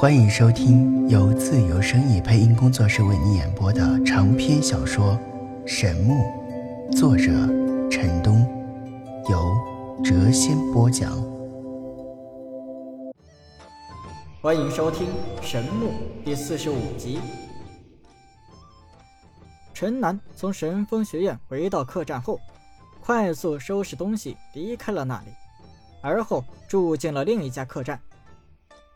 欢迎收听由自由声意配音工作室为你演播的长篇小说《神木》，作者陈东，由谪仙播讲。欢迎收听《神木》第四十五集。陈南从神风学院回到客栈后，快速收拾东西离开了那里，而后住进了另一家客栈。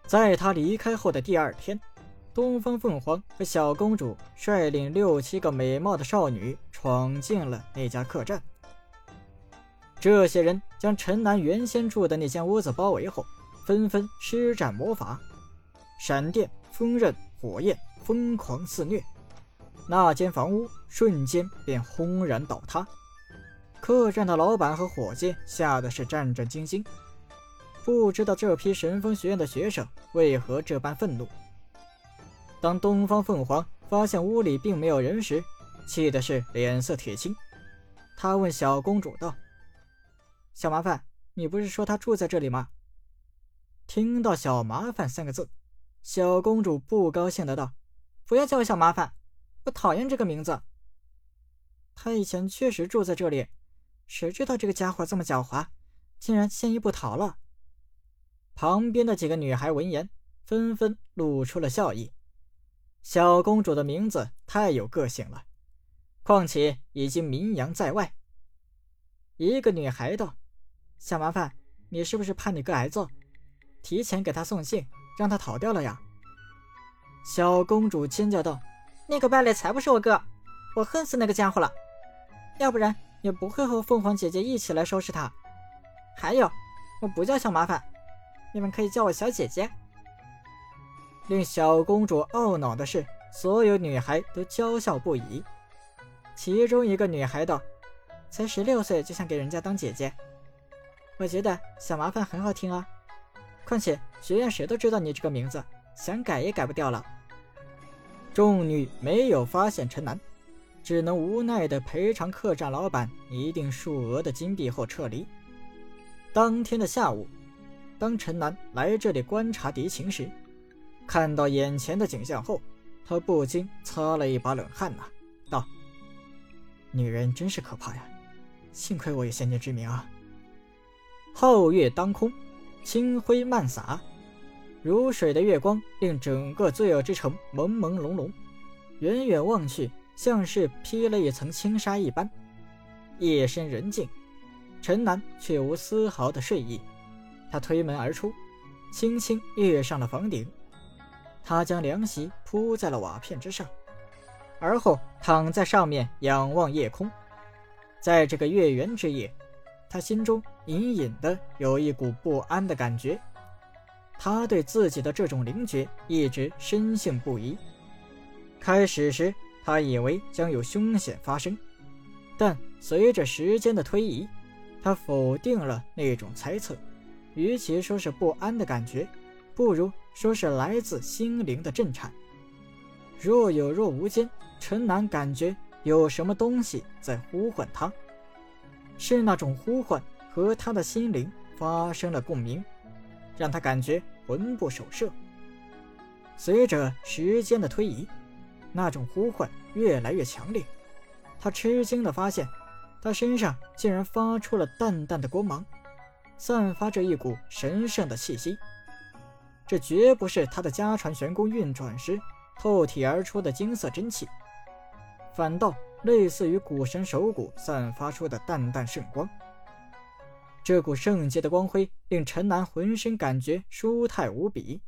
在他离开后的第二天，东方凤凰和小公主率领六七个美貌的少女闯进了那家客栈。这些人将陈南原先住的那间屋子包围后，纷纷施展魔法，闪电、风刃、火焰疯狂肆虐，那间房屋瞬间便轰然倒塌。客栈的老板和伙计吓得是战战兢兢。不知道这批神风学院的学生为何这般愤怒。当东方凤凰发现屋里并没有人时，气的是脸色铁青。他问小公主道：“小麻烦，你不是说他住在这里吗？”听到“小麻烦”三个字，小公主不高兴的道：“不要叫我小麻烦，我讨厌这个名字。他以前确实住在这里，谁知道这个家伙这么狡猾，竟然先一步逃了。”旁边的几个女孩闻言，纷纷露出了笑意。小公主的名字太有个性了，况且已经名扬在外。一个女孩道：“小麻烦，你是不是怕你哥挨揍，提前给他送信，让他逃掉了呀？”小公主尖叫道：“那个败类才不是我哥，我恨死那个家伙了！要不然也不会和凤凰姐姐一起来收拾他。还有，我不叫小麻烦。”你们可以叫我小姐姐。令小公主懊恼的是，所有女孩都娇笑不已。其中一个女孩道：“才十六岁就想给人家当姐姐，我觉得小麻烦很好听啊。况且学院谁都知道你这个名字，想改也改不掉了。”众女没有发现陈南，只能无奈的赔偿客栈老板一定数额的金币后撤离。当天的下午。当陈南来这里观察敌情时，看到眼前的景象后，他不禁擦了一把冷汗呐，道：“女人真是可怕呀！幸亏我有先见之明啊！”皓月当空，清辉漫洒，如水的月光令整个罪恶之城朦朦胧胧，远远望去像是披了一层轻纱一般。夜深人静，陈南却无丝毫的睡意。他推门而出，轻轻跃上了房顶。他将凉席铺在了瓦片之上，而后躺在上面仰望夜空。在这个月圆之夜，他心中隐隐的有一股不安的感觉。他对自己的这种灵觉一直深信不疑。开始时，他以为将有凶险发生，但随着时间的推移，他否定了那种猜测。与其说是不安的感觉，不如说是来自心灵的震颤。若有若无间，陈南感觉有什么东西在呼唤他，是那种呼唤和他的心灵发生了共鸣，让他感觉魂不守舍。随着时间的推移，那种呼唤越来越强烈，他吃惊地发现，他身上竟然发出了淡淡的光芒。散发着一股神圣的气息，这绝不是他的家传玄功运转时透体而出的金色真气，反倒类似于古神手骨散发出的淡淡圣光。这股圣洁的光辉令陈南浑身感觉舒泰无比，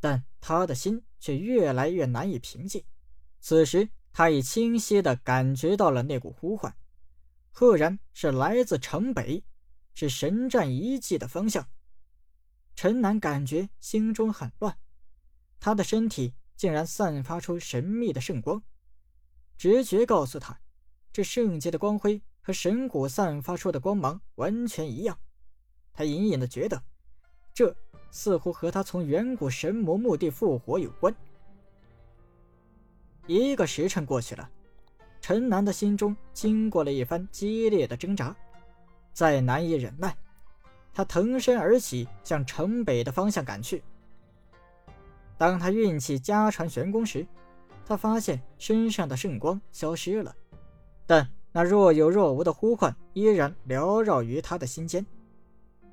但他的心却越来越难以平静。此时，他已清晰地感觉到了那股呼唤，赫然是来自城北。是神战遗迹的方向。陈南感觉心中很乱，他的身体竟然散发出神秘的圣光。直觉告诉他，这圣洁的光辉和神骨散发出的光芒完全一样。他隐隐的觉得，这似乎和他从远古神魔墓地复活有关。一个时辰过去了，陈南的心中经过了一番激烈的挣扎。再难以忍耐，他腾身而起，向城北的方向赶去。当他运气家传玄功时，他发现身上的圣光消失了，但那若有若无的呼唤依然缭绕于他的心间。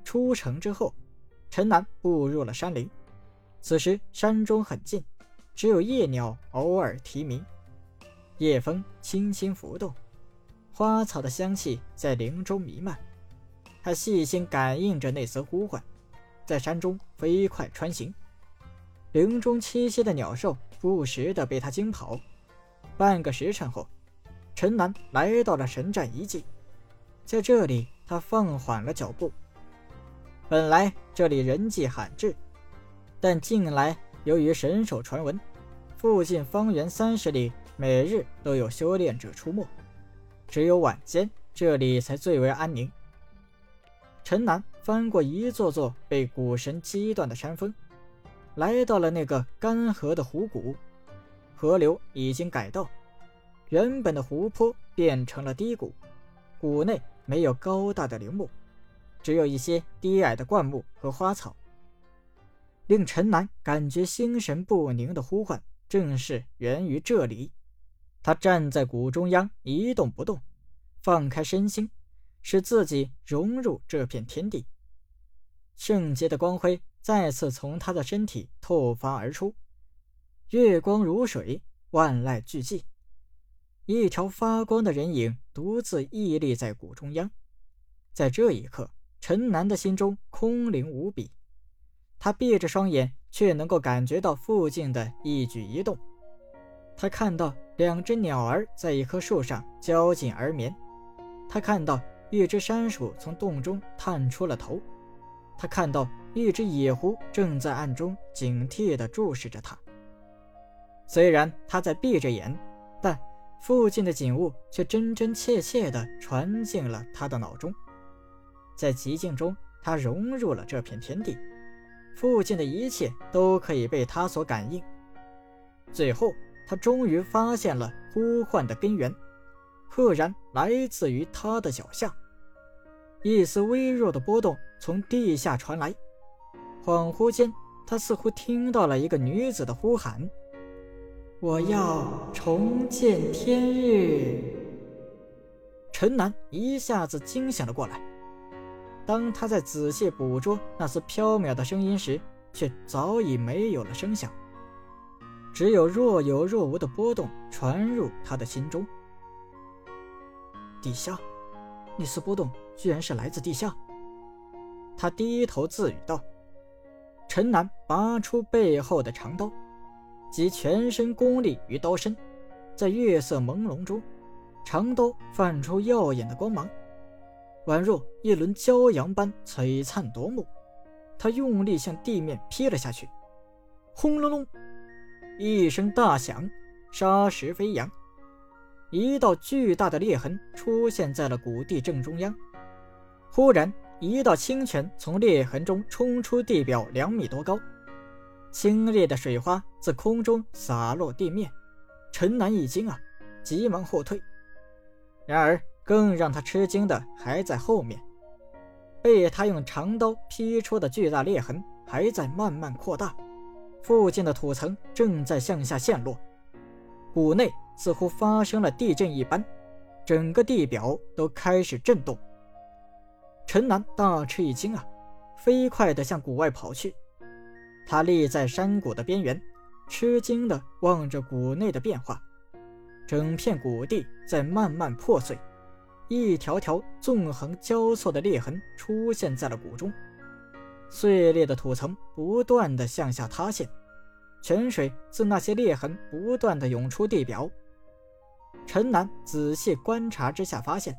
出城之后，陈南步入了山林。此时山中很静，只有夜鸟偶尔啼鸣，夜风轻轻拂动，花草的香气在林中弥漫。他细心感应着那丝呼唤，在山中飞快穿行。林中栖息的鸟兽不时的被他惊跑。半个时辰后，陈南来到了神战遗迹，在这里他放缓了脚步。本来这里人迹罕至，但近来由于神手传闻，附近方圆三十里每日都有修炼者出没，只有晚间这里才最为安宁。陈南翻过一座座被古神击断的山峰。来到了那个干涸的湖谷，河流已经改道，原本的湖泊变成了低谷，谷内没有高大的陵墓，只有一些低矮的灌木和花草。令陈南感觉心神不宁的呼唤，正是源于这里。他站在谷中央一动不动，放开身心，使自己融入这片天地。圣洁的光辉。再次从他的身体透发而出，月光如水，万籁俱寂。一条发光的人影独自屹立在谷中央。在这一刻，陈南的心中空灵无比。他闭着双眼，却能够感觉到附近的一举一动。他看到两只鸟儿在一棵树上交颈而眠。他看到一只山鼠从洞中探出了头。他看到。一只野狐正在暗中警惕地注视着他。虽然他在闭着眼，但附近的景物却真真切切地传进了他的脑中。在寂静中，他融入了这片天地，附近的一切都可以被他所感应。最后，他终于发现了呼唤的根源，赫然来自于他的脚下。一丝微弱的波动从地下传来。恍惚间，他似乎听到了一个女子的呼喊：“我要重见天日。”陈南一下子惊醒了过来。当他在仔细捕捉那丝飘渺的声音时，却早已没有了声响，只有若有若无的波动传入他的心中。地下，那丝波动居然是来自地下。他低头自语道。陈南拔出背后的长刀，集全身功力于刀身，在月色朦胧中，长刀泛出耀眼的光芒，宛若一轮骄阳般璀璨夺目。他用力向地面劈了下去，轰隆隆，一声大响，沙石飞扬，一道巨大的裂痕出现在了谷地正中央。忽然。一道清泉从裂痕中冲出地表两米多高，清冽的水花自空中洒落地面。陈南一惊啊，急忙后退。然而，更让他吃惊的还在后面，被他用长刀劈出的巨大裂痕还在慢慢扩大，附近的土层正在向下陷落，谷内似乎发生了地震一般，整个地表都开始震动。陈南大吃一惊啊，飞快地向谷外跑去。他立在山谷的边缘，吃惊地望着谷内的变化。整片谷地在慢慢破碎，一条条纵横交错的裂痕出现在了谷中。碎裂的土层不断地向下塌陷，泉水自那些裂痕不断地涌出地表。陈南仔细观察之下，发现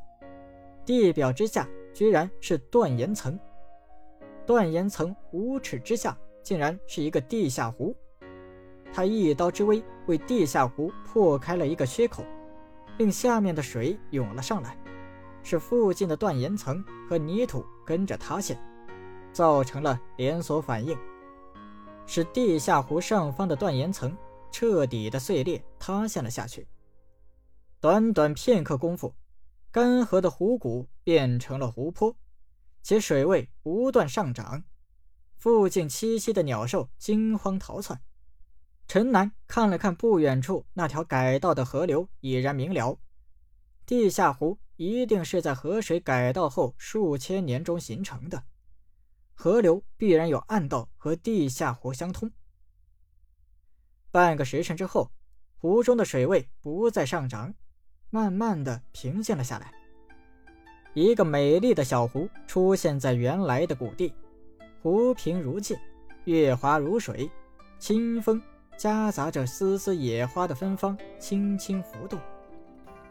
地表之下。居然是断岩层，断岩层五尺之下，竟然是一个地下湖。他一刀之威，为地下湖破开了一个缺口，令下面的水涌了上来，使附近的断岩层和泥土跟着塌陷，造成了连锁反应，使地下湖上方的断岩层彻底的碎裂塌陷了下去。短短片刻功夫。干涸的湖谷变成了湖泊，且水位不断上涨。附近栖息的鸟兽惊慌逃窜，陈南看了看不远处那条改道的河流，已然明了，地下湖一定是在河水改道后数千年中形成的，河流必然有暗道和地下湖相通。半个时辰之后，湖中的水位不再上涨，慢慢的平静了下来。一个美丽的小湖出现在原来的谷地，湖平如镜，月华如水，清风夹杂着丝丝野花的芬芳，轻轻浮动。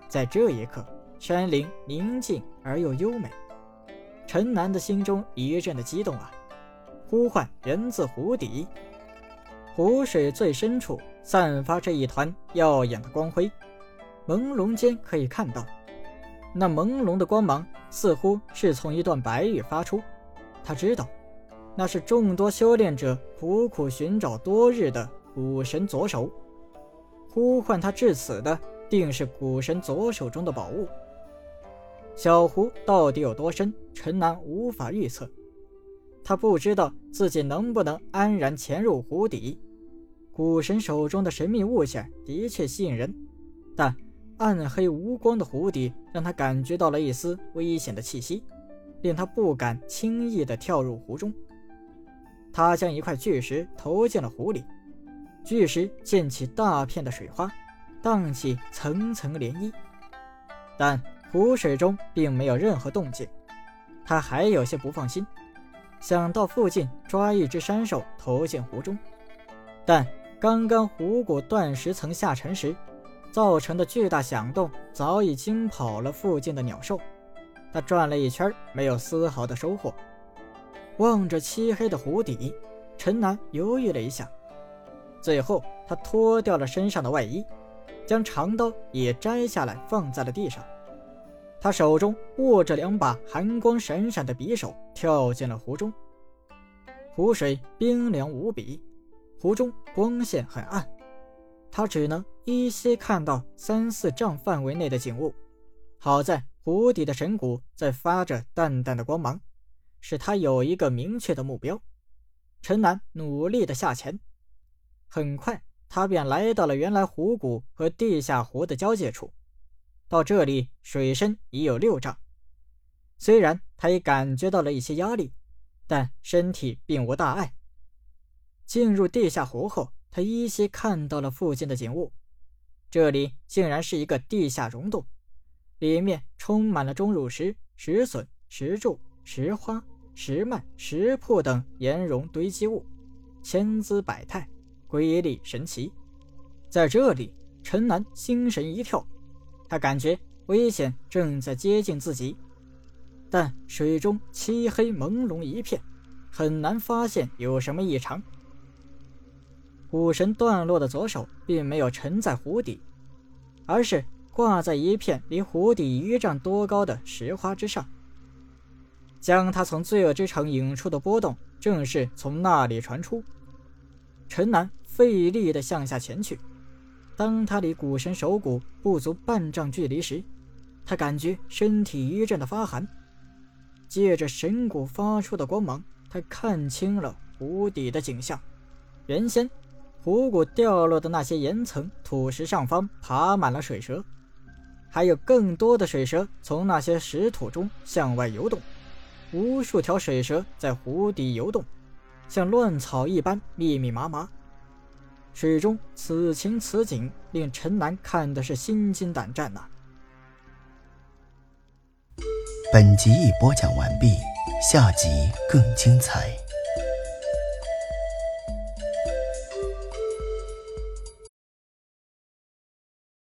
在这一刻，山林宁静而又优美。陈南的心中一阵的激动啊！呼唤源自湖底。湖水最深处散发着一团耀眼的光辉，朦胧间可以看到，那朦胧的光芒似乎是从一段白玉发出。他知道，那是众多修炼者苦苦寻找多日的古神左手。呼唤他至此的，定是古神左手中的宝物。小湖到底有多深，陈南无法预测。他不知道自己能不能安然潜入湖底。古神手中的神秘物件的确吸引人，但暗黑无光的湖底让他感觉到了一丝危险的气息，令他不敢轻易地跳入湖中。他将一块巨石投进了湖里，巨石溅起大片的水花，荡起层层涟漪，但湖水中并没有任何动静。他还有些不放心。想到附近抓一只山兽投进湖中，但刚刚湖谷断石层下沉时造成的巨大响动早已惊跑了附近的鸟兽。他转了一圈，没有丝毫的收获。望着漆黑的湖底，陈南犹豫了一下，最后他脱掉了身上的外衣，将长刀也摘下来放在了地上。他手中握着两把寒光闪闪的匕首，跳进了湖中。湖水冰凉无比，湖中光线很暗，他只能依稀看到三四丈范围内的景物。好在湖底的神谷在发着淡淡的光芒，使他有一个明确的目标。陈南努力的下潜，很快他便来到了原来湖谷和地下湖的交界处。到这里，水深已有六丈。虽然他也感觉到了一些压力，但身体并无大碍。进入地下湖后，他依稀看到了附近的景物。这里竟然是一个地下溶洞，里面充满了钟乳石、石笋、石柱、石花、石幔、石铺等岩溶堆积物，千姿百态，瑰丽神奇。在这里，陈南心神一跳。他感觉危险正在接近自己，但水中漆黑朦胧一片，很难发现有什么异常。武神断落的左手并没有沉在湖底，而是挂在一片离湖底一丈多高的石花之上。将他从罪恶之城引出的波动，正是从那里传出。陈南费力地向下前去。当他离古神手骨不足半丈距离时，他感觉身体一阵的发寒。借着神骨发出的光芒，他看清了湖底的景象。原先湖谷掉落的那些岩层、土石上方爬满了水蛇，还有更多的水蛇从那些石土中向外游动。无数条水蛇在湖底游动，像乱草一般密密麻麻。水中此情此景，令陈南看的是心惊胆战呐。本集已播讲完毕，下集更精彩。